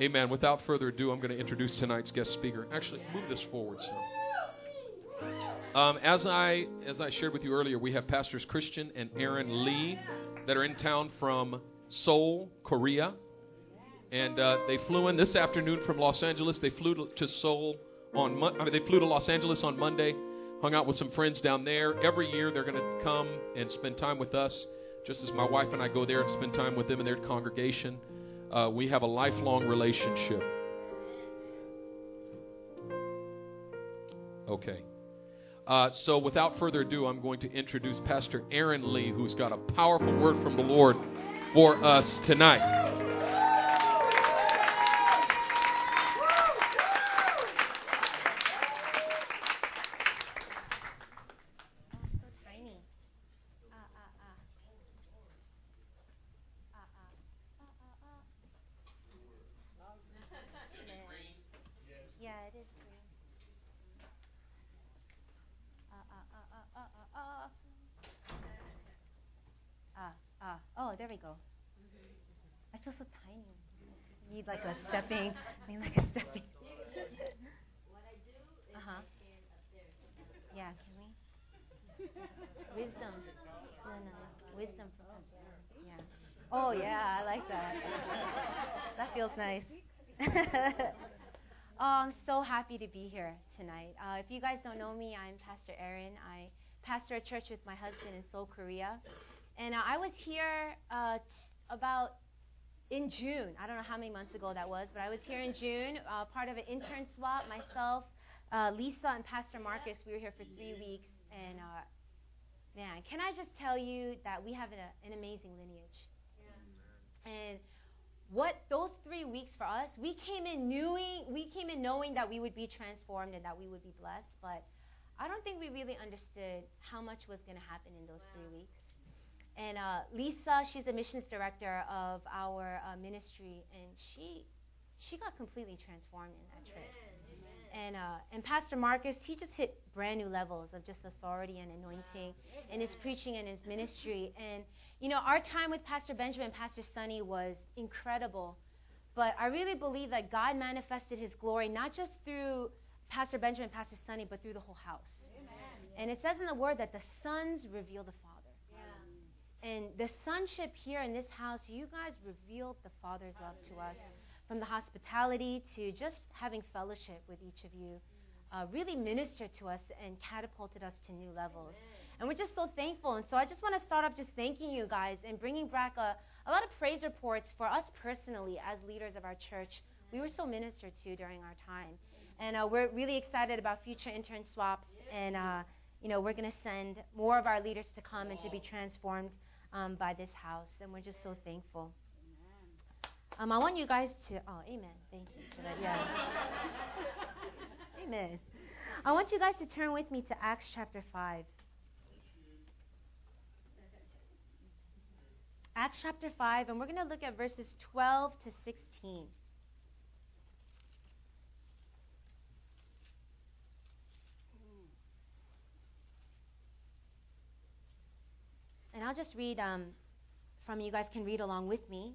Amen. Without further ado, I'm going to introduce tonight's guest speaker. Actually, move this forward some. Um, as I as I shared with you earlier, we have pastors Christian and Erin Lee that are in town from Seoul, Korea, and uh, they flew in this afternoon from Los Angeles. They flew to, Seoul on Mo- I mean, they flew to Los Angeles on Monday, hung out with some friends down there. Every year they're going to come and spend time with us, just as my wife and I go there and spend time with them in their congregation. Uh, we have a lifelong relationship. Okay. Uh, so, without further ado, I'm going to introduce Pastor Erin Lee, who's got a powerful word from the Lord for us tonight. so tiny. Ah, ah, ah. Ah, ah. Ah, ah, ah. Yeah, it is green. Ah, ah, ah, ah, ah, ah, ah. Ah, ah. Oh, there we go. I feel so tiny. Need like a stepping. Need like a stepping. Uh huh. Yeah, can we? Wisdom. No, no. Wisdom from Pastor. Yeah. Oh, yeah, I like that. That feels nice. oh, I'm so happy to be here tonight. Uh, if you guys don't know me, I'm Pastor Erin. I pastor a church with my husband in Seoul, Korea. And uh, I was here uh, t- about in June. I don't know how many months ago that was, but I was here in June, uh, part of an intern swap. Myself, uh, Lisa, and Pastor Marcus. We were here for three weeks, and uh, man, can I just tell you that we have an, an amazing lineage. And what those three weeks for us, we came in knowing we came in knowing that we would be transformed and that we would be blessed, but I don't think we really understood how much was going to happen in those three weeks. And uh, Lisa, she's the missions director of our uh, ministry, and she she got completely transformed in that trip. And uh, and Pastor Marcus, he just hit brand new levels of just authority and anointing in his preaching and his ministry. And you know, our time with Pastor Benjamin and Pastor Sunny was incredible. But I really believe that God manifested His glory not just through Pastor Benjamin Pastor Sunny, but through the whole house. And it says in the Word that the sons reveal the Father. And the sonship here in this house, you guys revealed the Father's love to us. From the hospitality to just having fellowship with each of you, uh, really ministered to us and catapulted us to new levels. And we're just so thankful. And so I just want to start off just thanking you guys and bringing back a, a lot of praise reports for us personally as leaders of our church. We were so ministered to during our time. And uh, we're really excited about future intern swaps. And, uh, you know, we're going to send more of our leaders to come and to be transformed um, by this house. And we're just so thankful. Um, I want you guys to, oh, amen. Thank you for that. Yeah. amen. I want you guys to turn with me to Acts chapter 5. Acts chapter 5, and we're going to look at verses 12 to 16. And I'll just read um, from you guys can read along with me.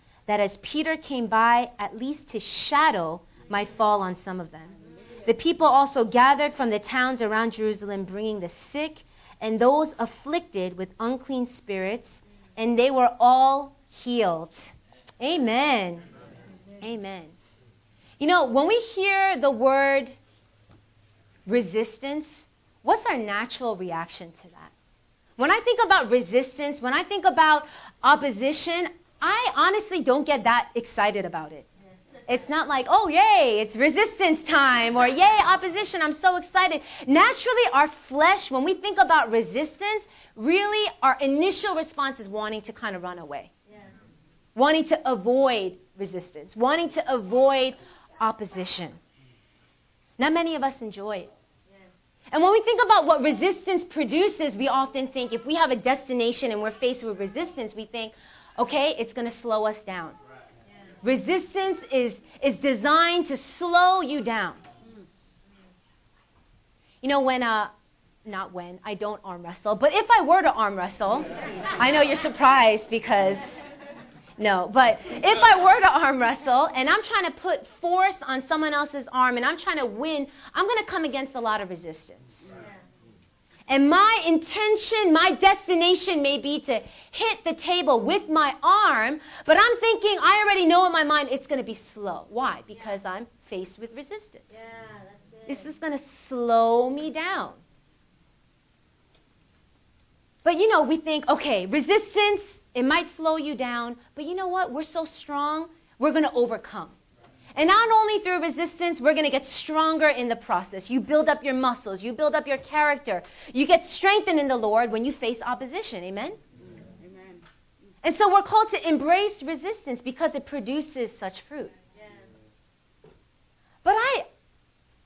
that as Peter came by, at least his shadow might fall on some of them. The people also gathered from the towns around Jerusalem, bringing the sick and those afflicted with unclean spirits, and they were all healed. Amen. Amen. You know, when we hear the word resistance, what's our natural reaction to that? When I think about resistance, when I think about opposition, I honestly don't get that excited about it. It's not like, oh, yay, it's resistance time, or yay, opposition, I'm so excited. Naturally, our flesh, when we think about resistance, really our initial response is wanting to kind of run away, wanting to avoid resistance, wanting to avoid opposition. Not many of us enjoy it. And when we think about what resistance produces, we often think if we have a destination and we're faced with resistance, we think, okay, it's going to slow us down. Resistance is, is designed to slow you down. You know, when, uh, not when, I don't arm wrestle, but if I were to arm wrestle, I know you're surprised because, no, but if I were to arm wrestle and I'm trying to put force on someone else's arm and I'm trying to win, I'm going to come against a lot of resistance. And my intention, my destination may be to hit the table with my arm, but I'm thinking, I already know in my mind it's going to be slow. Why? Because I'm faced with resistance. Yeah, that's This is going to slow me down. But you know, we think, okay, resistance, it might slow you down, but you know what? We're so strong, we're going to overcome. And not only through resistance, we're going to get stronger in the process. You build up your muscles, you build up your character. You get strengthened in the Lord when you face opposition. Amen? Amen. And so we're called to embrace resistance because it produces such fruit. But I,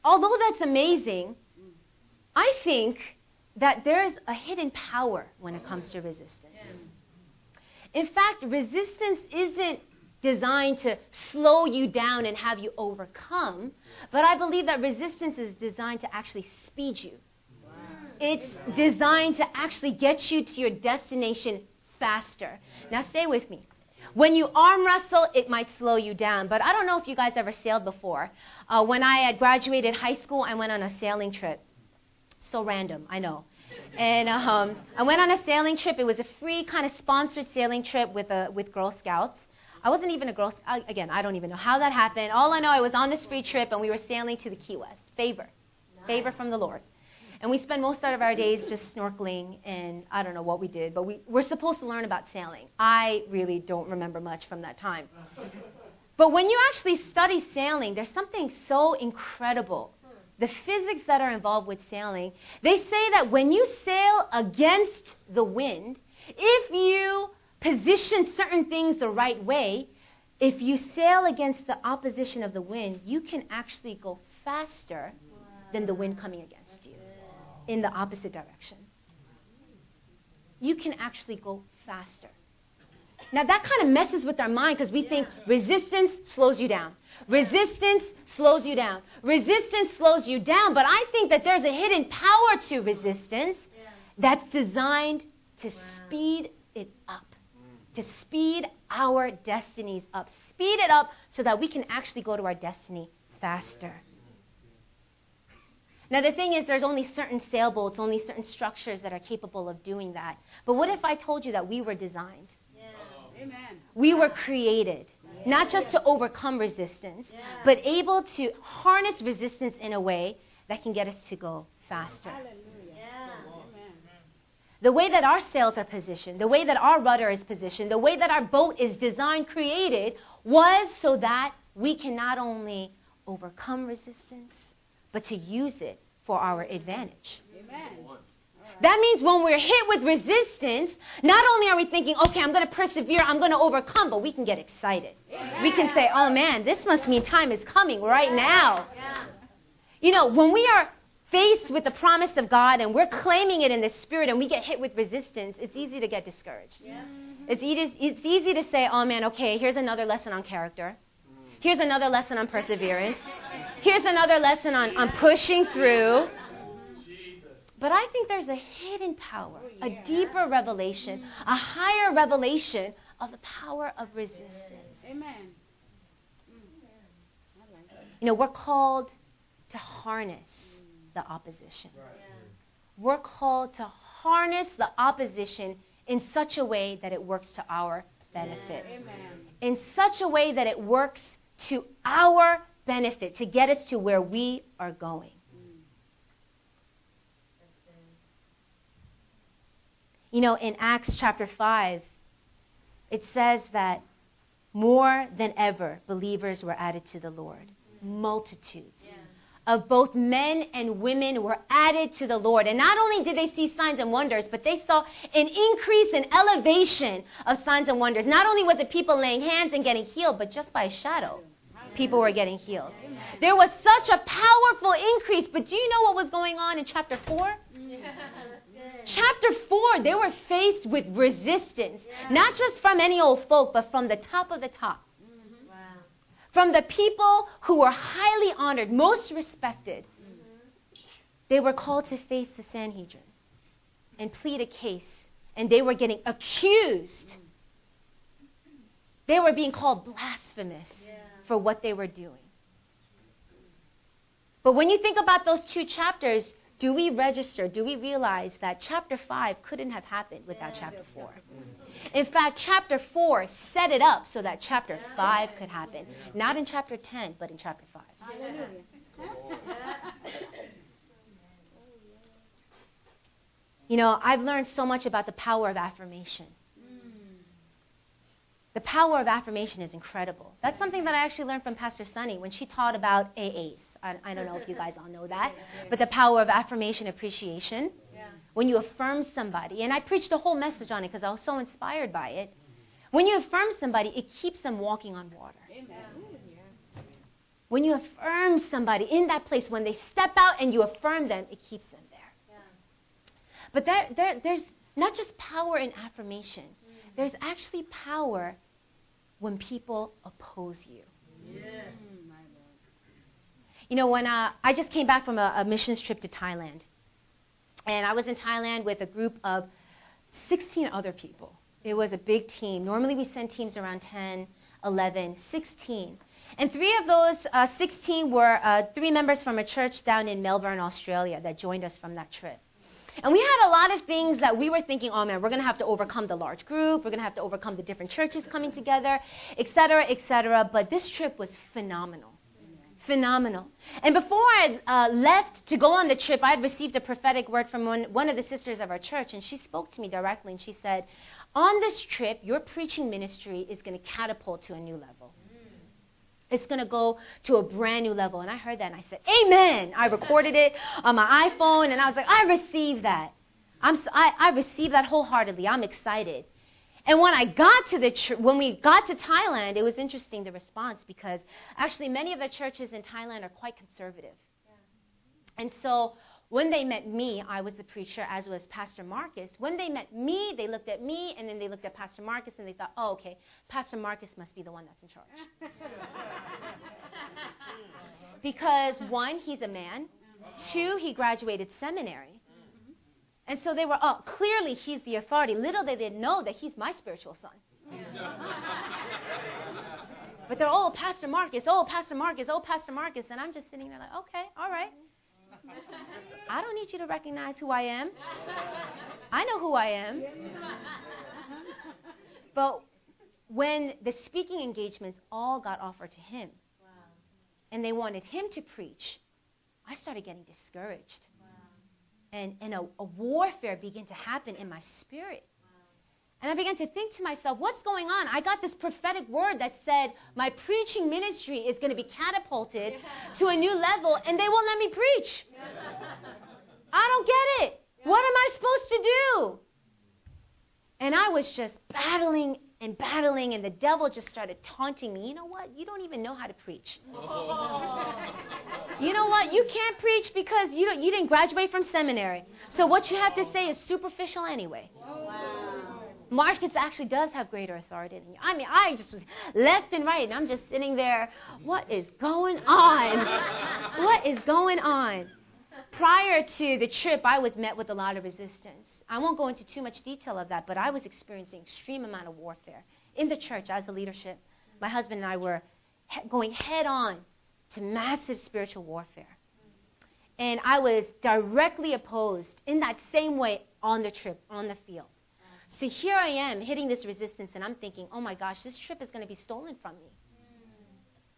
although that's amazing, I think that there's a hidden power when it comes to resistance. In fact, resistance isn't designed to slow you down and have you overcome, but I believe that resistance is designed to actually speed you. It's designed to actually get you to your destination faster. Now, stay with me. When you arm wrestle, it might slow you down, but I don't know if you guys ever sailed before. Uh, when I had graduated high school, I went on a sailing trip. So random, I know. And um, I went on a sailing trip. It was a free kind of sponsored sailing trip with, a, with Girl Scouts. I wasn't even a Girl. Again, I don't even know how that happened. All I know, I was on this free trip and we were sailing to the Key West. Favor. Favor from the Lord. And we spent most of our days just snorkeling and I don't know what we did, but we, we're supposed to learn about sailing. I really don't remember much from that time. But when you actually study sailing, there's something so incredible. The physics that are involved with sailing, they say that when you sail against the wind, if you position certain things the right way, if you sail against the opposition of the wind, you can actually go faster than the wind coming against you in the opposite direction. You can actually go faster. Now, that kind of messes with our mind because we think resistance slows you down. Resistance slows you down. Resistance slows you down. But I think that there's a hidden power to resistance that's designed to speed it up, to speed our destinies up, speed it up so that we can actually go to our destiny faster. Now, the thing is, there's only certain sailboats, only certain structures that are capable of doing that. But what if I told you that we were designed? Amen. We were created not just to overcome resistance, but able to harness resistance in a way that can get us to go faster. Hallelujah. The way that our sails are positioned, the way that our rudder is positioned, the way that our boat is designed, created, was so that we can not only overcome resistance, but to use it for our advantage. Amen. That means when we're hit with resistance, not only are we thinking, okay, I'm going to persevere, I'm going to overcome, but we can get excited. We can say, oh man, this must mean time is coming right now. You know, when we are faced with the promise of God and we're claiming it in the spirit and we get hit with resistance, it's easy to get discouraged. It's, easy, it's easy to say, oh man, okay, here's another lesson on character. Here's another lesson on perseverance. Here's another lesson on, on pushing through. But I think there's a hidden power, a deeper revelation, a higher revelation of the power of resistance. Amen. Mm. I like it. You know, we're called to harness the opposition. We're called to harness the opposition in such a way that it works to our benefit. Amen. In such a way that it works to our benefit, to get us to where we are going. Mm. You know, in Acts chapter 5, it says that more than ever, believers were added to the Lord. Mm. Multitudes of both men and women were added to the Lord. And not only did they see signs and wonders, but they saw an increase in elevation of signs and wonders. Not only was it people laying hands and getting healed, but just by a shadow. people were getting healed. There was such a powerful increase, but do you know what was going on in chapter 4? Chapter 4, they were faced with resistance, not just from any old folk, but from the top of the top. From the people who were highly honored, most respected. They were called to face the Sanhedrin and plead a case, and they were getting accused. They were being called blasphemous for what they were doing. But when you think about those two chapters, do we register? Do we realize that chapter 5 couldn't have happened without chapter 4? In fact, chapter 4 set it up so that chapter 5 could happen. Not in chapter 10, but in chapter 5. You know, I've learned so much about the power of affirmation. The power of affirmation is incredible. That's something that I actually learned from Pastor Sunny when she taught about AAs. I, I don't know if you guys all know that, but the power of affirmation appreciation. Yeah. When you affirm somebody, and I preached a whole message on it because I was so inspired by it. When you affirm somebody, it keeps them walking on water. Amen. When you affirm somebody in that place, when they step out and you affirm them, it keeps them there. But there, there, there's not just power in affirmation, mm. there's actually power when people oppose you. You know, when uh, I just came back from a, a missions trip to Thailand, and I was in Thailand with a group of 16 other people. It was a big team. Normally we send teams around 10, 11, 16. And three of those uh, 16 were uh, three members from a church down in Melbourne, Australia, that joined us from that trip. And we had a lot of things that we were thinking, oh man, we're going to have to overcome the large group, we're going to have to overcome the different churches coming together, et cetera, et cetera. But this trip was phenomenal. Phenomenal. And before I uh, left to go on the trip, I had received a prophetic word from one, one of the sisters of our church, and she spoke to me directly, and she said, On this trip, your preaching ministry is going to catapult to a new level. It's going to go to a brand new level. And I heard that and I said, Amen. I recorded it on my iPhone and I was like, I received that. I'm, I, I received that wholeheartedly. I'm excited. And when I got to the tr- when we got to Thailand, it was interesting the response because actually many of the churches in Thailand are quite conservative. Yeah. And so when they met me, I was the preacher, as was Pastor Marcus. When they met me, they looked at me, and then they looked at Pastor Marcus, and they thought, oh, okay, Pastor Marcus must be the one that's in charge. because, one, he's a man. Two, he graduated seminary. And so they were, oh, clearly he's the authority. Little they didn't know that he's my spiritual son. but they're, oh, Pastor Marcus, oh, Pastor Marcus, oh, Pastor Marcus. And I'm just sitting there like, okay, all right. I don't need you to recognize who I am. I know who I am. But when the speaking engagements all got offered to him and they wanted him to preach, I started getting discouraged. And, and a, a, warfare began to happen in my spirit. And I began to think to myself, what's going on? I got this prophetic word that said my preaching ministry is going to be catapulted yeah. to a new level, and they won't let me preach. I don't get it. What am I supposed to do? And I was just battling and battling, and the devil just started taunting me. You know what? You don't even know how to preach. you know what? You can't preach because you, you didn't graduate from seminary. So what you have to say is superficial anyway. Wow. Marcus actually does have greater authority than you. I mean, I just was left and right, and I'm just sitting there. What is going on? what is going on? Prior to the trip, I was met with a lot of resistance. I won't go into too much detail of that, but I was experiencing extreme amount of warfare in the church as a leadership. My husband and I were he- going head on to massive spiritual warfare. And I was directly opposed in that same way on the trip, on the field. So here I am hitting this resistance, and I'm thinking, oh my gosh, this trip is going to be stolen from me.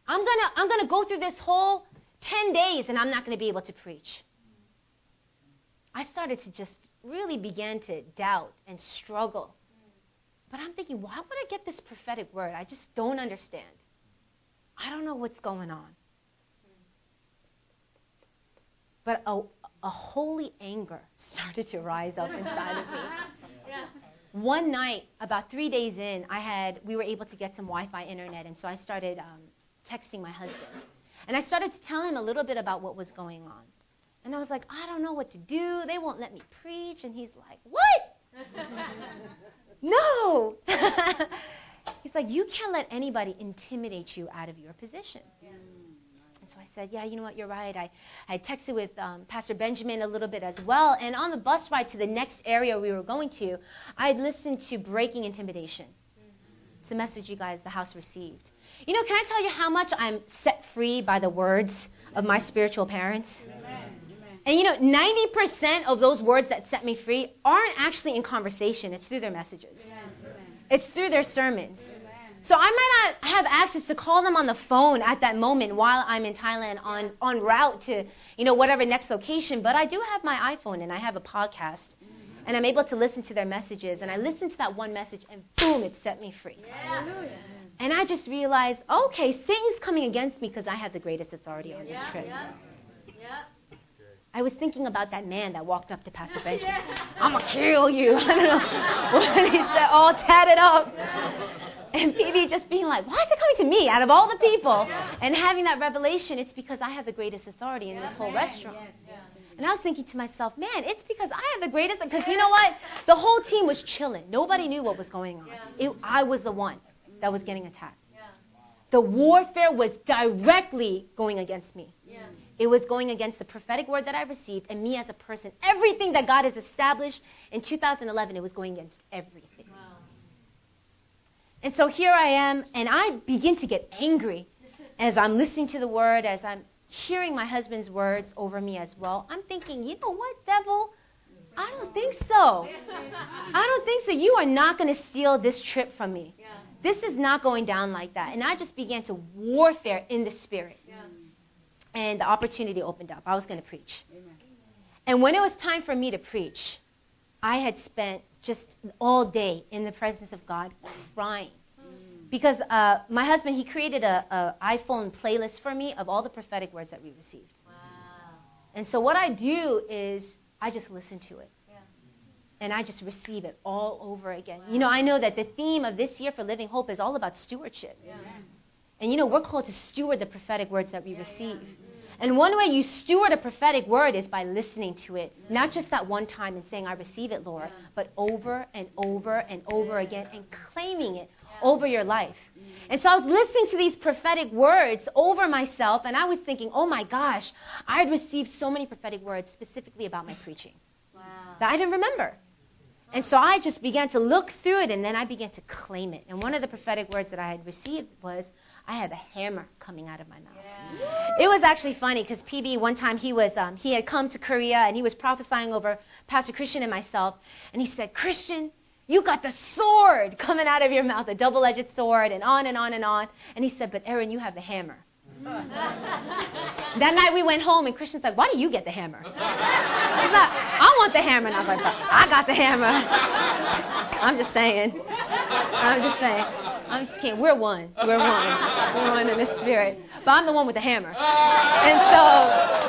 I'm going to I'm going to go through this whole 10 days, and I'm not going to be able to preach. I started to just really began to doubt and struggle. But I'm thinking, why would I get this prophetic word? I just don't understand. I don't know what's going on. But a, a holy anger started to rise up inside of me. Yeah one night, about three days in, I had we were able to get some Wi-Fi internet, and so I started um, texting my husband. And I started to tell him a little bit about what was going on. And I was like, I don't know what to do. They won't let me preach. And he's like, What? no. he's like, You can't let anybody intimidate you out of your position. And so I said, Yeah, you know what? You're right. I, I texted with um, Pastor Benjamin a little bit as well. And on the bus ride to the next area we were going to, I listened to Breaking Intimidation. It's a message you guys, the house received. You know, can I tell you how much I'm set free by the words of my spiritual parents? And you know, 90% of those words that set me free aren't actually in conversation, it's through their messages, it's through their sermons. So I might not have access to call them on the phone at that moment while I'm in Thailand on, on route to, you know, whatever next location, but I do have my iPhone and I have a podcast. And I'm able to listen to their messages. And I listened to that one message and boom, it set me free. Hallelujah. And I just realized, okay, Satan's coming against me because I have the greatest authority on this Yeah, trip. yeah, yeah. I was thinking about that man that walked up to Pastor Benjamin. I'm gonna kill you. I don't know what he said, all tatted up. And maybe just being like, why is it coming to me out of all the people? And having that revelation, it's because I have the greatest authority in this whole restaurant. And I was thinking to myself, man, it's because I have the greatest. Because you know what? The whole team was chilling. Nobody knew what was going on. It, I was the one that was getting attacked. The warfare was directly going against me. It was going against the prophetic word that I received and me as a person. Everything that God has established in 2011, it was going against everything. Wow. And so here I am, and I begin to get angry as I'm listening to the word, as I'm hearing my husband's words over me as well. I'm thinking, you know what, devil? I don't think so. I don't think so. You are not going to steal this trip from me. Yeah. This is not going down like that. And I just began to warfare in the spirit. Yeah. And the opportunity opened up. I was going to preach. Amen. And when it was time for me to preach, I had spent just all day in the presence of God crying. Because uh, my husband, he created a, a iPhone playlist for me of all the prophetic words that we received. Wow. And so what I do is I just listen to it. Yeah. And I just receive it all over again. You know, I know that the theme of this year for Living Hope is all about stewardship. Yeah. And you know, we're called to steward the prophetic words that we receive. And one way you steward a prophetic word is by listening to it, not just that one time and saying, I receive it, Lord, but over and over and over again and claiming it over your life. And so I was listening to these prophetic words over myself, and I was thinking, oh my gosh, I had received so many prophetic words specifically about my preaching Wow. that I didn't remember. And so I just began to look through it, and then I began to claim it. And one of the prophetic words that I had received was, I had a hammer coming out of my mouth. It was actually funny because PB one time he was um, he had come to Korea and he was prophesying over Pastor Christian and myself, and he said, Christian, you got the sword coming out of your mouth, a double-edged sword, and on and on and on. And he said, but Erin, you have the hammer. that night we went home and Christian's like, why do you get the hammer? He's like, I want the hammer. And I was like, I got the hammer. I'm just saying. I'm just saying. I'm just kidding. We're one. We're one. We're one in the spirit. But I'm the one with the hammer. And so,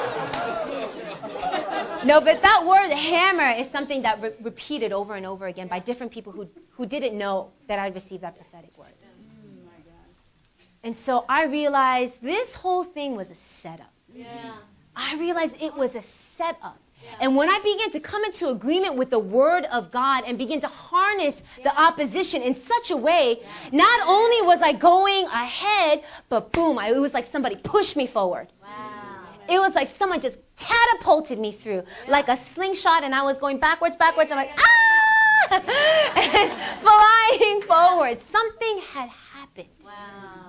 no, but that word hammer is something that re- repeated over and over again by different people who, who didn't know that I received that prophetic word. And so I realized this whole thing was a setup. Yeah. I realized it was a setup. Yeah. And when I began to come into agreement with the Word of God and begin to harness the opposition in such a way, not only was I going ahead, but boom, I, it was like somebody pushed me forward. Wow. It was like someone just catapulted me through, like a slingshot, and I was going backwards, backwards. I'm like, ah! and flying forward. Something had happened. Wow.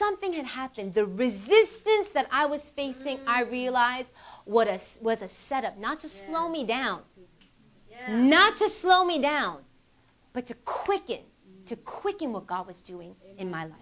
Amen. Something had happened. The resistance that I was facing, I mm. realized, what a, was a setup, not to slow me down, Yeah. not to slow me down, but to quicken, mm. to quicken what God was doing in my life.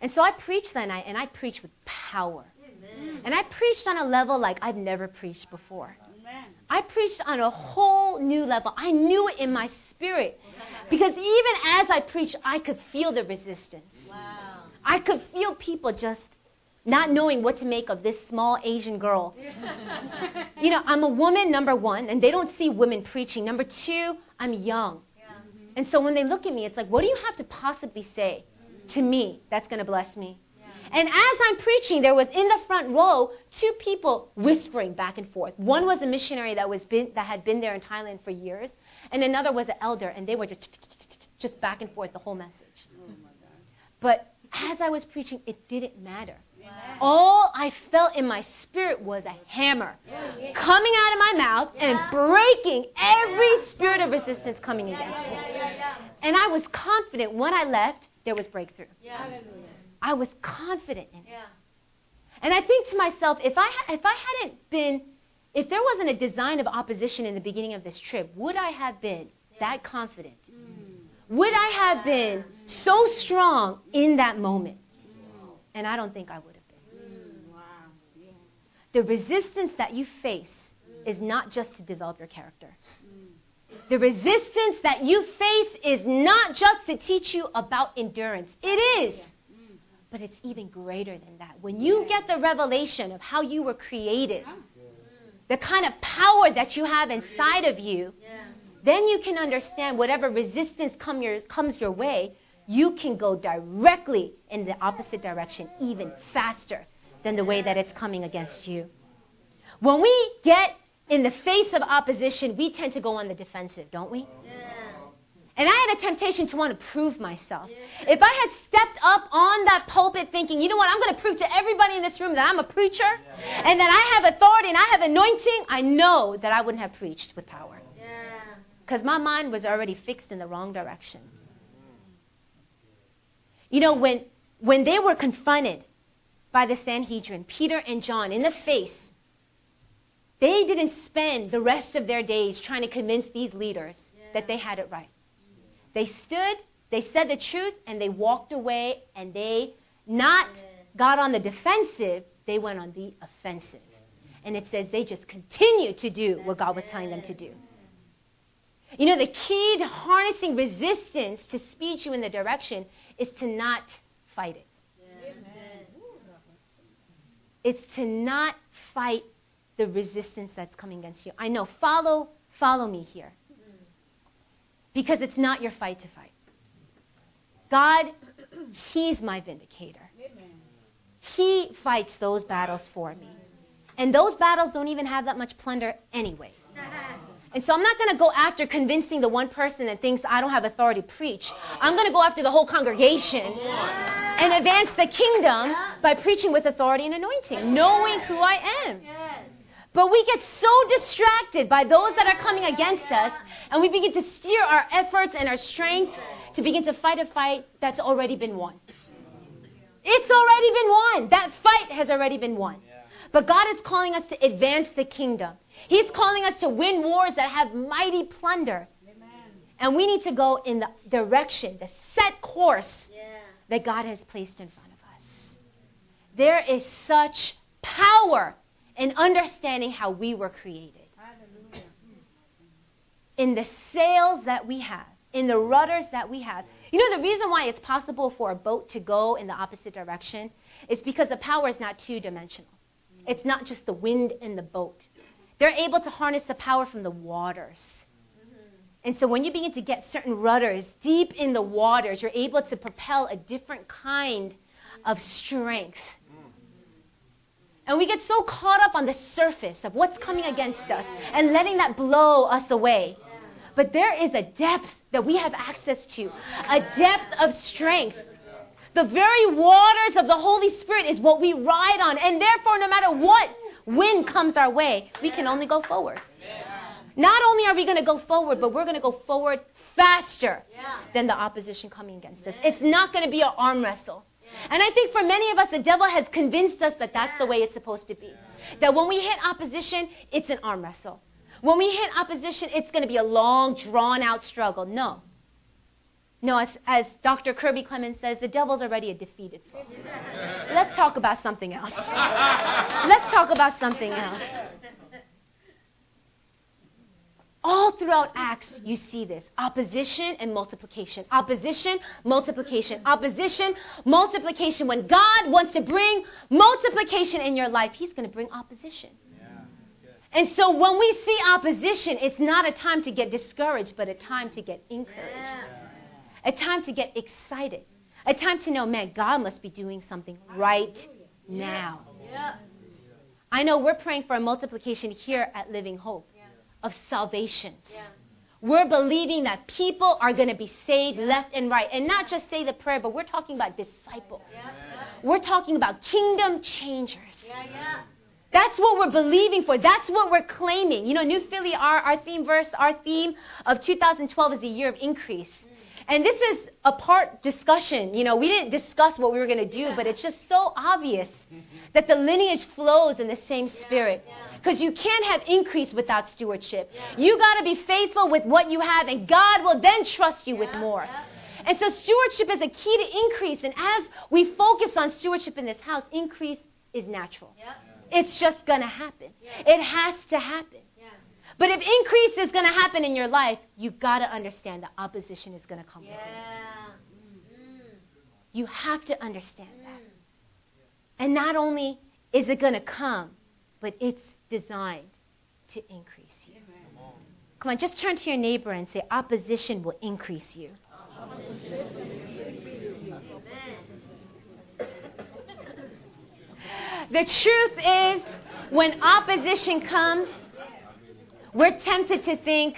And so I preached that night, and I preached with power. Amen. And I preached on a level like I've never preached before. Amen. I preached on a whole new level. I knew it in my spirit. Because even as I preached, I could feel the resistance. Wow. I could feel people just not knowing what to make of this small Asian girl. You know, I'm a woman, number one, and they don't see women preaching. Number two, I'm young. Yeah. And so when they look at me, it's like, what do you have to possibly say to me that's going to bless me. And as I'm preaching, there was in the front row two people whispering back and forth. One was a missionary that was been, that had been there in Thailand for years, and another was an elder, and they were just just back and forth the whole message. But as I was preaching, it didn't matter. All I felt in my spirit was a hammer coming out of my mouth and breaking every spirit of resistance coming against me. And I was confident when I left, there was breakthrough. I was confident in it. And I think to myself, if I if I hadn't been, if there wasn't a design of opposition in the beginning of this trip, would I have been that confident? Mm. Would I have been so strong in that moment? Mm. And I don't think I would have been. Mm. The resistance that you face is not just to develop your character. The resistance that you face is not just to teach you about endurance. It is. But it's even greater than that. When you get the revelation of how you were created, the kind of power that you have inside of you, then you can understand whatever resistance come your, comes your way, you can go directly in the opposite direction even faster than the way that it's coming against you. When we get in the face of opposition, we tend to go on the defensive, don't we? And I had a temptation to want to prove myself. If I had stepped up on that pulpit thinking, you know what, I'm going to prove to everybody in this room that I'm a preacher and that I have authority and I have anointing, I know that I wouldn't have preached with power. Because my mind was already fixed in the wrong direction. You know, when, when they were confronted by the Sanhedrin, Peter and John, in the face, they didn't spend the rest of their days trying to convince these leaders that they had it right. They stood, they said the truth, and they walked away, and they not got on the defensive, they went on the offensive. And it says they just continued to do what God was telling them to do. You know, the key to harnessing resistance to speed you in the direction is to not fight it. It's to not fight the resistance that's coming against you. I know, follow, follow me here. Because it's not your fight to fight. God, He's my vindicator. He fights those battles for me. And those battles don't even have that much plunder anyway. And so I'm not going to go after convincing the one person that thinks I don't have authority to preach. I'm going to go after the whole congregation and advance the kingdom by preaching with authority and anointing, knowing who I am. But we get so distracted by those that are coming against us, and we begin to steer our efforts and our strength to begin to fight a fight that's already been won. It's already been won. That fight has already been won. But God is calling us to advance the kingdom. He's calling us to win wars that have mighty plunder. And we need to go in the direction, the set course that God has placed in front of us. There is such power in understanding how we were created. In the sails that we have, in the rudders that we have. You know, the reason why it's possible for a boat to go in the opposite direction is because the power is not two dimensional. It's not just the wind in the boat. They're able to harness the power from the waters. Mm-hmm. And so when you begin to get certain rudders deep in the waters, you're able to propel a different kind of strength. And we get so caught up on the surface of what's coming against us and letting that blow us away. But there is a depth that we have access to, a depth of strength. The very waters of the Holy Spirit is what we ride on. And therefore, no matter what wind comes our way, we can only go forward. Not only are we going to go forward, but we're going to go forward faster than the opposition coming against us. It's not going to be an arm wrestle. And I think for many of us, the devil has convinced us that that's the way it's supposed to be. That when we hit opposition, it's an arm wrestle. When we hit opposition, it's going to be a long, drawn out struggle. No. No, as, as Dr. Kirby Clemens says, the devil's already a defeated foe. Let's talk about something else. Let's talk about something else. All throughout Acts, you see this opposition and multiplication. Opposition, multiplication. Opposition, multiplication. When God wants to bring multiplication in your life, He's going to bring opposition. And so when we see opposition, it's not a time to get discouraged, but a time to get encouraged. A time to get excited. A time to know, man, God must be doing something right now. Yeah. I know we're praying for a multiplication here at Living Hope Yeah. Of salvations. Yeah. We're believing that people are going to be saved left and right. And not just say the prayer, but we're talking about disciples. Yeah. Yeah. We're talking about kingdom changers. Yeah. Yeah. That's what we're believing for. That's what we're claiming. You know, New Philly, our, our theme verse, our theme of 2012 is the year of increase. And this is a part discussion. You know, we didn't discuss what we were going to do, but it's just so obvious that the lineage flows in the same spirit. Because you can't have increase without stewardship. You got to be faithful with what you have, and God will then trust you with more. And so stewardship is a key to increase. And as we focus on stewardship in this house, increase is natural. It's just going to happen. It has to happen. Yeah. But if increase is going to happen in your life, you've got to understand that opposition is going to come. with it. Yeah. Mm. You have to understand that. Mm. And not only is it going to come, but it's designed to increase you. Come on, just turn to your neighbor and say, opposition will increase you. The truth is, when opposition comes, we're tempted to think,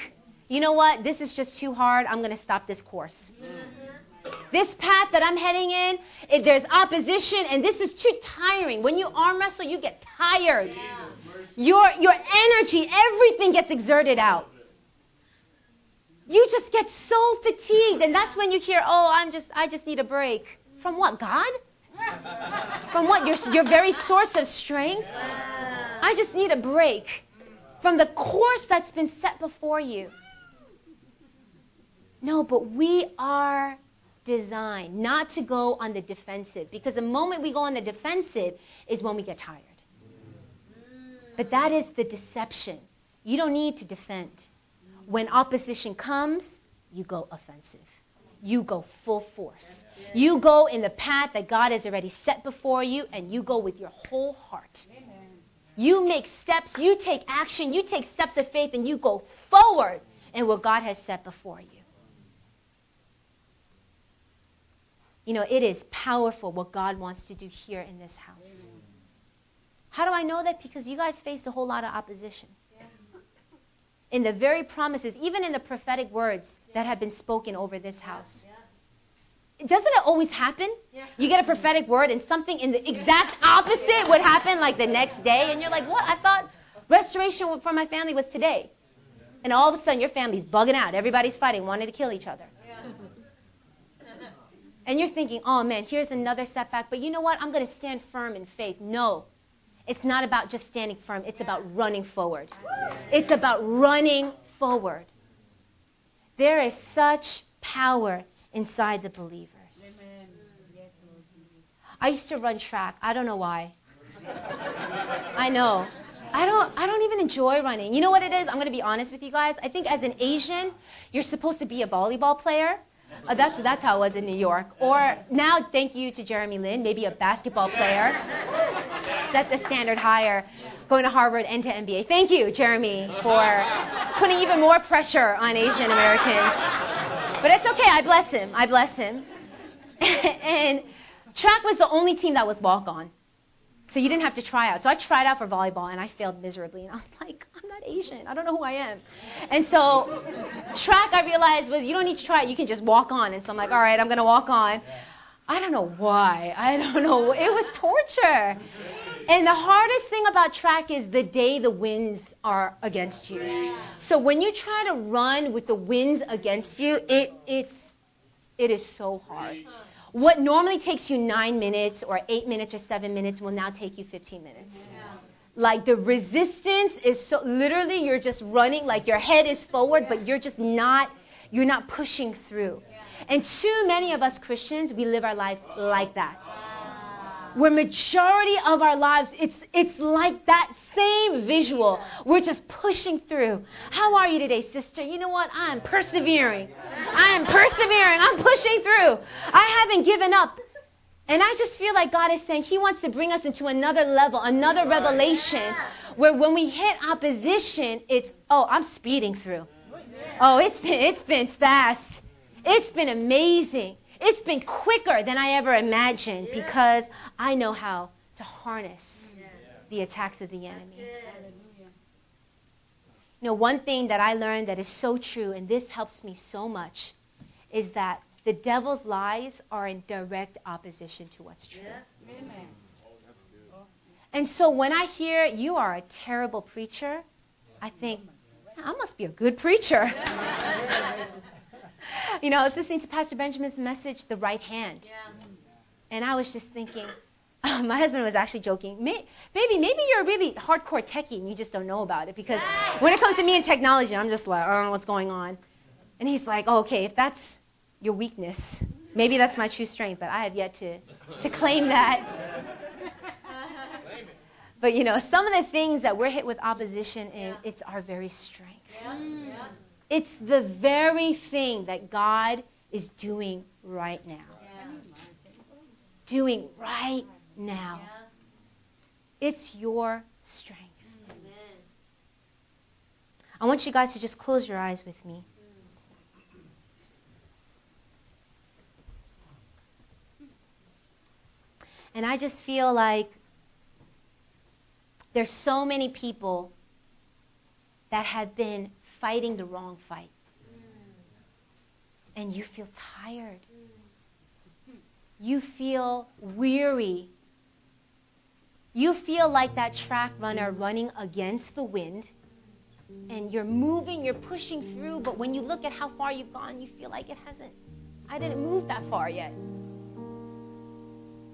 you know what, this is just too hard, I'm going to stop this course. This path that I'm heading in, there's opposition, and this is too tiring. When you arm wrestle, you get tired. Your, your energy, everything gets exerted out. You just get so fatigued, and that's when you hear, "Oh, I'm just, I just need a break." From what? God? From what? Your, your very source of strength? I just need a break from the course that's been set before you. No, but we are designed not to go on the defensive because the moment we go on the defensive is when we get tired. But that is the deception. You don't need to defend. When opposition comes, you go offensive. You go full force. You go in the path that God has already set before you, and you go with your whole heart. You make steps, you take action, you take steps of faith, and you go forward in what God has set before you. You know, it is powerful what God wants to do here in this house. How do I know that? Because you guys faced a whole lot of opposition. In the very promises, even in the prophetic words that have been spoken over this house. Doesn't it always happen? Yeah. You get a prophetic word and something in the exact opposite would happen like the next day, and you're like, what? I thought restoration for my family was today. And all of a sudden, your family's bugging out. Everybody's fighting, wanting to kill each other. And you're thinking, oh man, here's another setback. But you know what? I'm going to stand firm in faith. No. It's not about just standing firm, it's about running forward. It's about running forward. There is such power inside the believers. I used to run track. I don't know why. I know. I don't I don't even enjoy running. You know what it is? I'm going to be honest with you guys. I think as an Asian, you're supposed to be a volleyball player. Uh, that's that's how it was in New York. Or now, thank you to Jeremy Lin, maybe a basketball player. Set the standard higher, going to Harvard and to NBA. Thank you, Jeremy, for putting even more pressure on Asian Americans. But it's okay. I bless him. I bless him. and track was the only team that was walk on. So you didn't have to try out. So I tried out for volleyball and I failed miserably. And I was like, I'm not Asian. I don't know who I am. And so track, I realized, was you don't need to try it. You can just walk on. And so I'm like, all right, I'm going to walk on. I don't know why. I don't know. It was torture. And the hardest thing about track is the day the winds are against you. So when you try to run with the winds against you, it, it's, it is so hard. What normally takes you nine minutes or eight minutes or seven minutes will now take you 15 minutes. Like the resistance is so literally you're just running, like your head is forward, but you're just not you're not pushing through. And too many of us Christians, we live our lives like that. Where majority of our lives, it's it's like that same visual. We're just pushing through. How are you today, sister? You know what? I'm persevering. I am persevering. I'm pushing through. I haven't given up. And I just feel like God is saying He wants to bring us into another level, another revelation, where when we hit opposition, it's, oh, I'm speeding through. Oh, it's been, it's been fast. It's been amazing. It's been quicker than I ever imagined Yeah. because I know how to harness Yeah. the attacks of the enemy. Good. Hallelujah. You know, one thing that I learned that is so true, and this helps me so much, is that the devil's lies are in direct opposition to what's true. Yeah. Amen. Oh, and so when I hear you are a terrible preacher, I think, I must be a good preacher. you know, I was listening to Pastor Benjamin's message, The Right Hand. Yeah. And I was just thinking, uh, my husband was actually joking, May, baby, maybe you're a really hardcore techie and you just don't know about it. Because when it comes to me and technology, I'm just like, I don't know what's going on. And he's like, oh, okay, if that's your weakness, maybe that's my true strength, but I have yet to, to claim that. But you know, some of the things that we're hit with opposition in, Yeah. it's our very strength. Yeah. Yeah. It's the very thing that God is doing right now. Yeah. Doing right now. Yeah. It's your strength. Amen. I want you guys to just close your eyes with me. And I just feel like there's so many people that have been fighting the wrong fight. And you feel tired. You feel weary. You feel like that track runner running against the wind and you're moving, you're pushing through, but when you look at how far you've gone, you feel like it hasn't, I didn't move that far yet.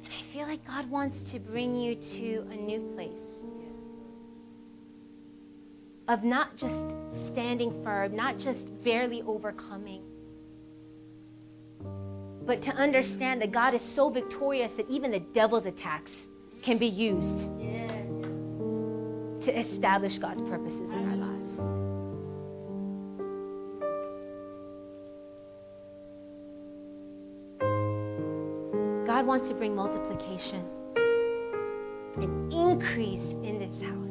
And I feel like God wants to bring you to a new place of not just standing firm, not just barely overcoming, but to understand that God is so victorious that even the devil's attacks can be used Yeah. to establish God's purposes in our lives. God wants to bring multiplication and increase in this house.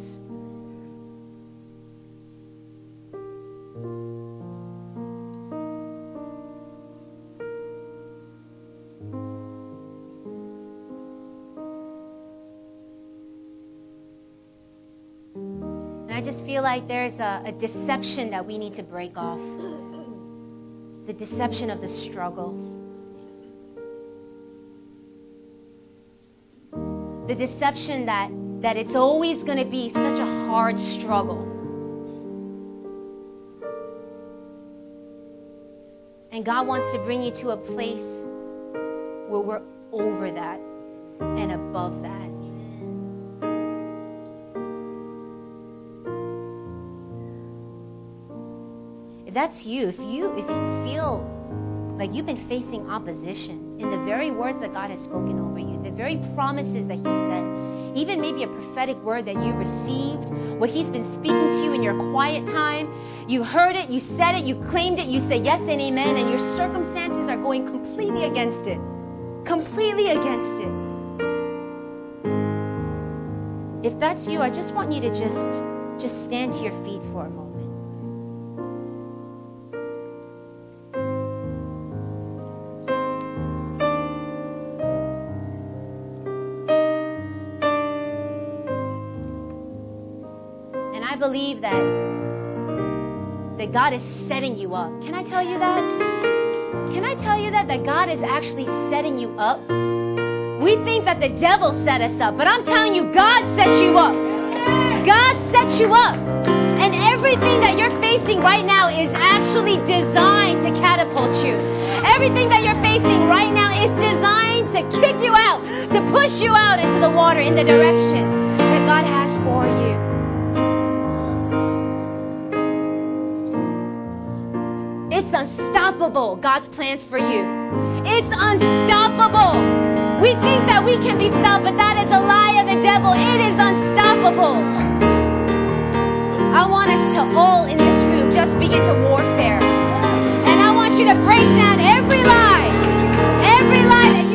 Like there's a, a deception that we need to break off. The deception of the struggle, the deception that, that it's always going to be such a hard struggle. And God wants to bring you to a place where we're over that that's you, if you if you feel like you've been facing opposition in the very words that God has spoken over you, the very promises that He said, even maybe a prophetic word that you received, what He's been speaking to you in your quiet time, you heard it, you said it, you claimed it, you said yes and amen, and your circumstances are going completely against it. Completely against it. If that's you, I just want you to just just stand to your feet for a moment. Believe that that God is setting you up. Can I tell you that? Can I tell you that that God is actually setting you up? We think that the devil set us up, but I'm telling you God set you up. God set you up. And everything that you're facing right now is actually designed to catapult you. Everything that you're facing right now is designed to kick you out, to push you out into the water in the direction unstoppable, God's plans for you. It's unstoppable. We think that we can be stopped, but that is a lie of the devil. It is unstoppable. I want us to all in this room just begin to warfare. And I want you to break down every lie, every lie that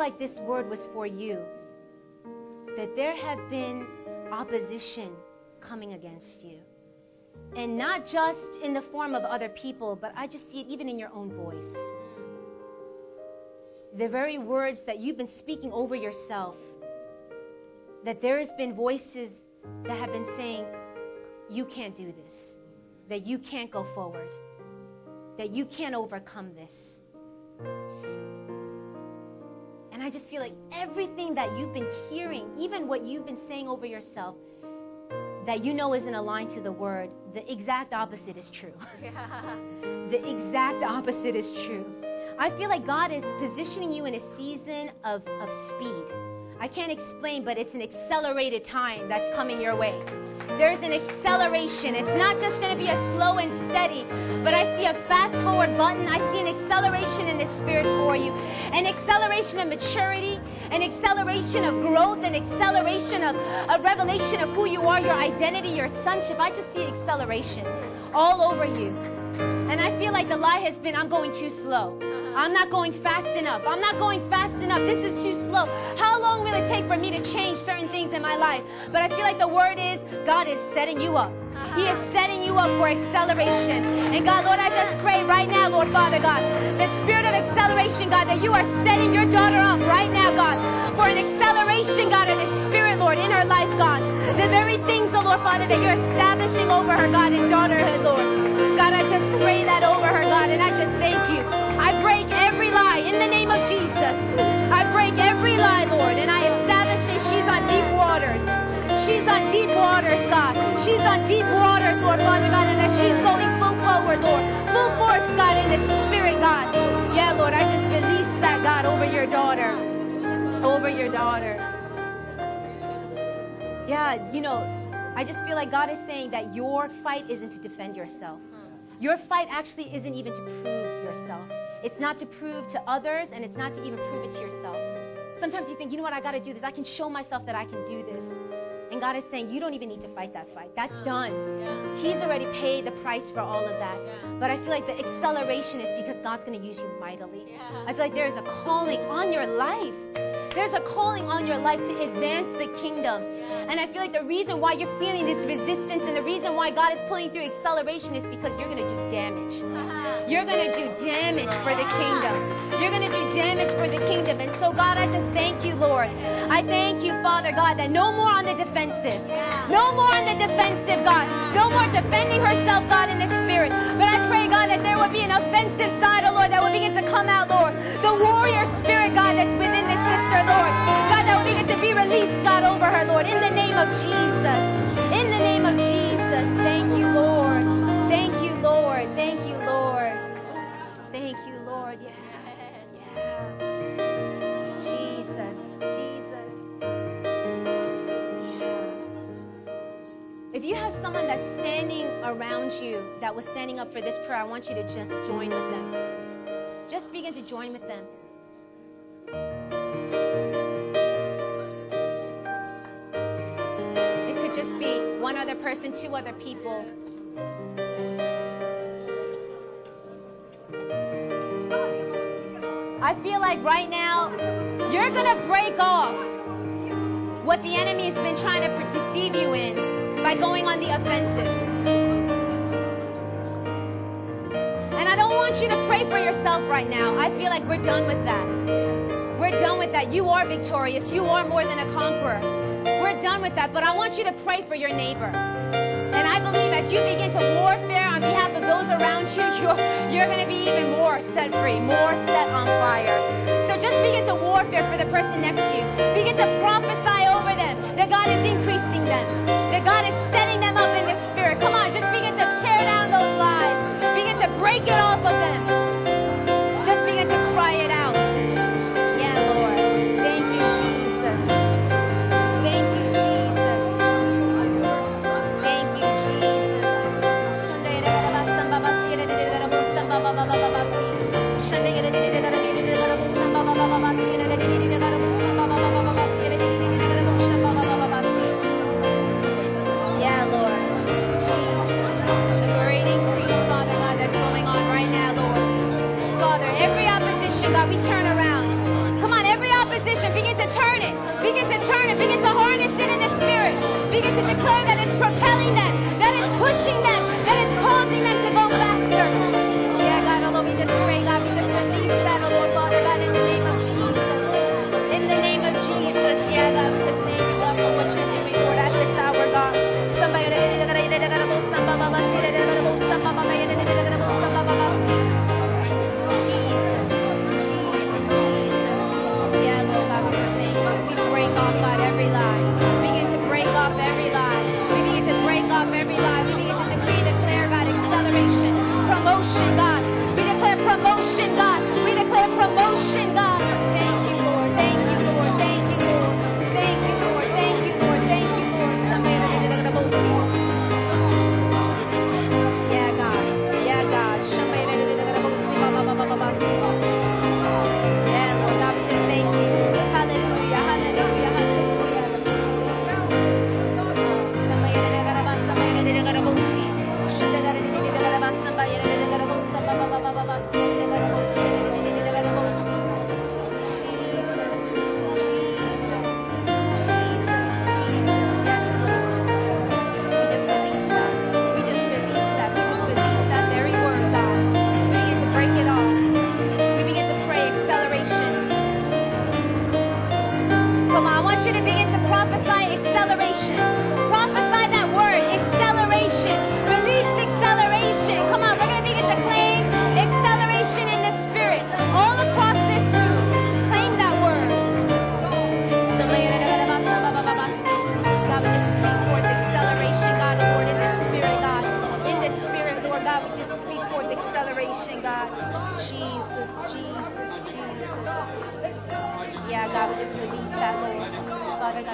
like this word was for you. That there have been opposition coming against you. And not just in the form of other people, but I just see it even in your own voice. The very words that you've been speaking over yourself, that there's been voices that have been saying, you can't do this, that you can't go forward, that you can't overcome this. And I just feel like everything that you've been hearing, even what you've been saying over yourself, that you know isn't aligned to the word, the exact opposite is true. the exact opposite is true. I feel like God is positioning you in a season of, of speed. I can't explain, but it's an accelerated time that's coming your way. There's an acceleration. It's not just going to be a slow and steady, but I see a fast forward button. I see an acceleration in the spirit for you, an acceleration of maturity, an acceleration of growth, an acceleration of a revelation of who you are, your identity, your sonship. I just see acceleration all over you. And I feel like the lie has been I'm going too slow. I'm not going fast enough. I'm not going fast enough. This is too How long will it take for me to change certain things in my life? But I feel like the word is God is setting you up. He is uh-huh. setting you up for acceleration. And God, Lord, I just pray right now, Lord Father God, the spirit of acceleration, God, that you are setting your daughter up right now, God, for an acceleration, God, in the spirit, Lord, in her life, God. The very things, oh Lord Father, that you're establishing over her, God, in daughterhood, Lord. God, I just pray that over Lord, and I establish that she's on deep waters. She's on deep waters, God. She's on deep waters, Lord Father God, and that she's going full forward, Lord. Full force, God, in the spirit, God. Yeah, Lord, I just release that, God, over your daughter. Over your daughter. Yeah, you know, I just feel like God is saying that your fight isn't to defend yourself. Your fight actually isn't even to prove yourself. It's not to prove to others, and it's not to even prove it to yourself. Sometimes you think, you know what, I got to do this. I can show myself that I can do this. And God is saying, you don't even need to fight that fight. That's done. He's already paid the price for all of that. But I feel like the acceleration is because God's going to use you mightily. I feel like there is a calling on your life. There's a calling on your life to advance the kingdom. And I feel like the reason why you're feeling this resistance and the reason why God is pulling through acceleration is because you're going to do damage. You're going to do damage for the kingdom. You're going to do damage for the kingdom. And so, God, I just thank you, Lord. I thank you, Father God, that no more on the defensive. No more on the defensive, God. No more defending herself, God, in the spirit. But I pray, God, that there would be an offensive side, oh Lord, that would begin to come out, Lord. The warrior Lord, in the name of Jesus. In the name of Jesus. Thank you, Lord. Thank you, Lord. Thank you, Lord. Thank you, Lord. Yeah, yeah. Jesus, Jesus. Yeah. If you have someone that's standing around you that was standing up for this prayer, I want you to just join with them. Just begin to join with them. Be one other person, two other people. I feel like right now you're going to break off what the enemy has been trying to deceive you in by going on the offensive. And I don't want you to pray for yourself right now. I feel like we're done with that. We're done with that. You are victorious. You are more than a conqueror. Done with that. But I want you to pray for your neighbor. And I believe as you begin to warfare on behalf of those around you, you're, you're going to be even more set free, more set on fire. So just begin to warfare for the person next to you. Begin to prophesy over them that God is increasing them, that God is setting them up in the spirit. Come on, just begin to tear down those lies. Begin to break it off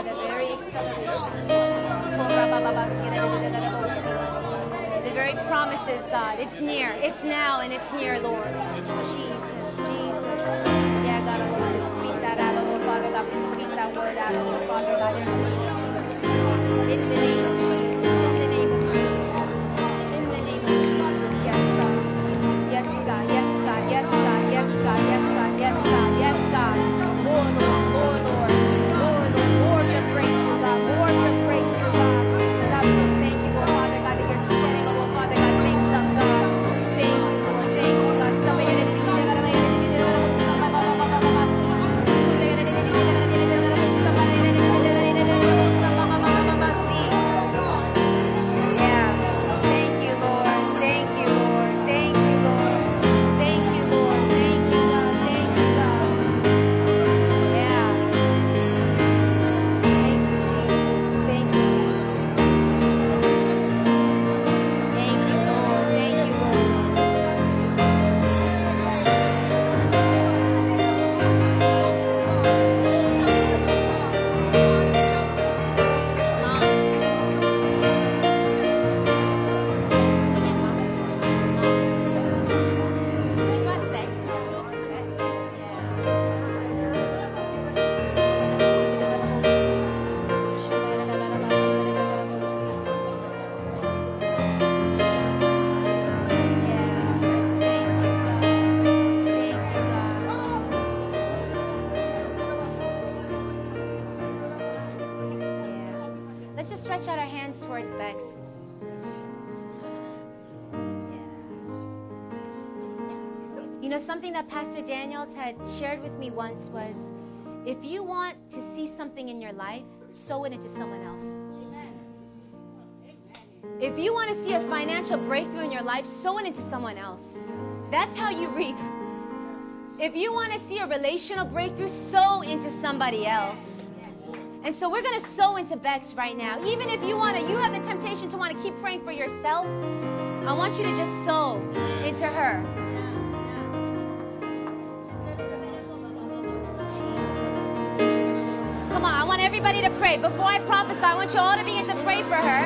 God, the very. The very promises, God. It's near. It's now and it's near, Lord. Jesus, Jesus. Yeah, God, oh, Lord, we just speak that out, oh, Lord, Father God. We speak that word out, oh, Lord, Father God, in the name of Jesus. Something that Pastor Daniels had shared with me once was if you want to see something in your life, sow it into someone else. If you want to see a financial breakthrough in your life, sow it into someone else. That's how you reap. If you want to see a relational breakthrough, sow into somebody else. And so we're going to sow into Bex right now. Even if you want to, you have the temptation to want to keep praying for yourself. I want you to just sow into her. Pray. Before I prophesy, I want you all to begin to pray for her.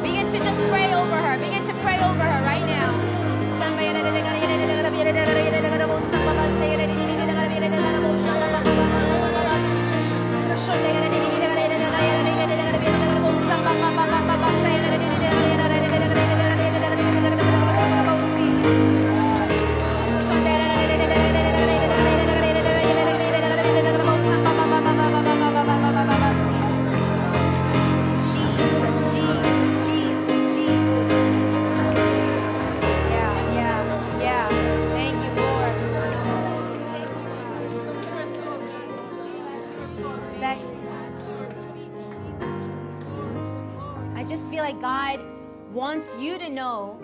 Begin to just pray over her. Begin to pray over her right now. Feel like God wants you to know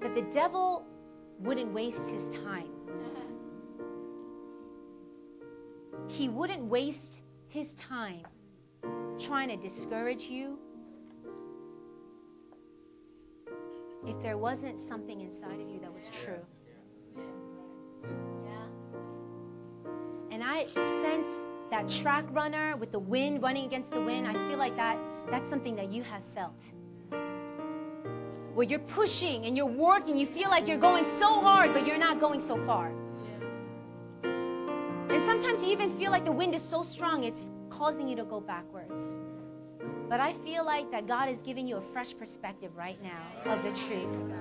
that the devil wouldn't waste his time. He wouldn't waste his time trying to discourage you if there wasn't something inside of you that was true. And I sense that track runner with the wind running against the wind. I feel like that that's something that you have felt. Where you're pushing and you're working, you feel like you're going so hard, but you're not going so far. And sometimes you even feel like the wind is so strong, it's causing you to go backwards. But I feel like that God is giving you a fresh perspective right now of the truth.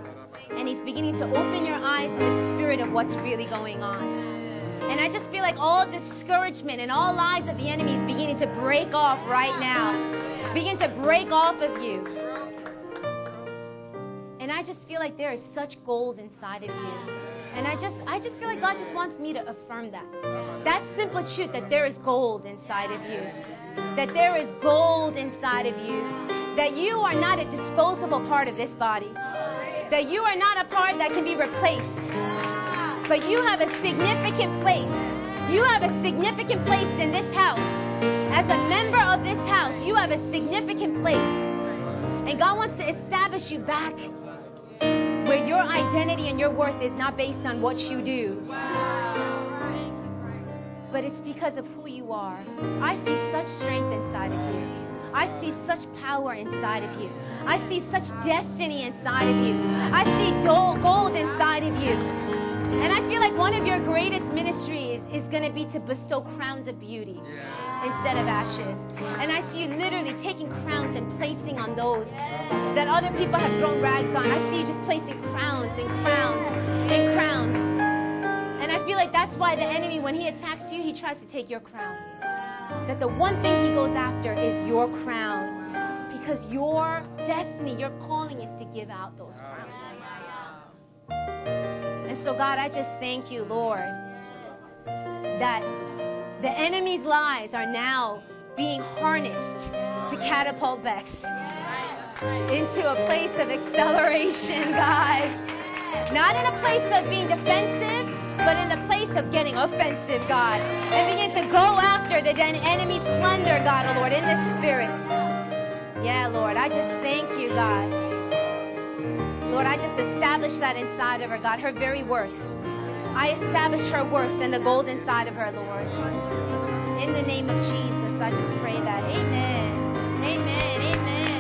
And He's beginning to open your eyes to the spirit of what's really going on. And I just feel like all discouragement and all lies of the enemy is beginning to break off right now. Begin to break off of you. And I just feel like there is such gold inside of you. And I just I just feel like God just wants me to affirm that. That simple truth that there is gold inside of you. That there is gold inside of you. That you are not a disposable part of this body. That you are not a part that can be replaced. But you have a significant place. You have a significant place in this house. As a member of this house, you have a significant place. And God wants to establish you back where your identity and your worth is not based on what you do, but it's because of who you are. I see such strength inside of you. I see such power inside of you. I see such destiny inside of you. I see gold inside of you. And I feel like one of your greatest ministries is going to be to bestow crowns of beauty instead of ashes. And I see you literally taking crowns and placing on those that other people have thrown rags on. I see you just placing crowns and crowns and crowns. And I feel like that's why the enemy, when he attacks you, he tries to take your crown. That the one thing he goes after is your crown. Because your destiny, your calling is to give out those crowns. So, God, I just thank you, Lord, that the enemy's lies are now being harnessed to catapult Bex into a place of acceleration, God. Not in a place of being defensive, but in the place of getting offensive, God. And begin to go after the enemy's plunder, God, oh Lord, in the spirit. Yeah, Lord, I just thank you, God. Lord, I just establish that inside of her, God, her very worth. I establish her worth and the gold inside of her, Lord. In the name of Jesus, I just pray that. Amen. Amen. Amen.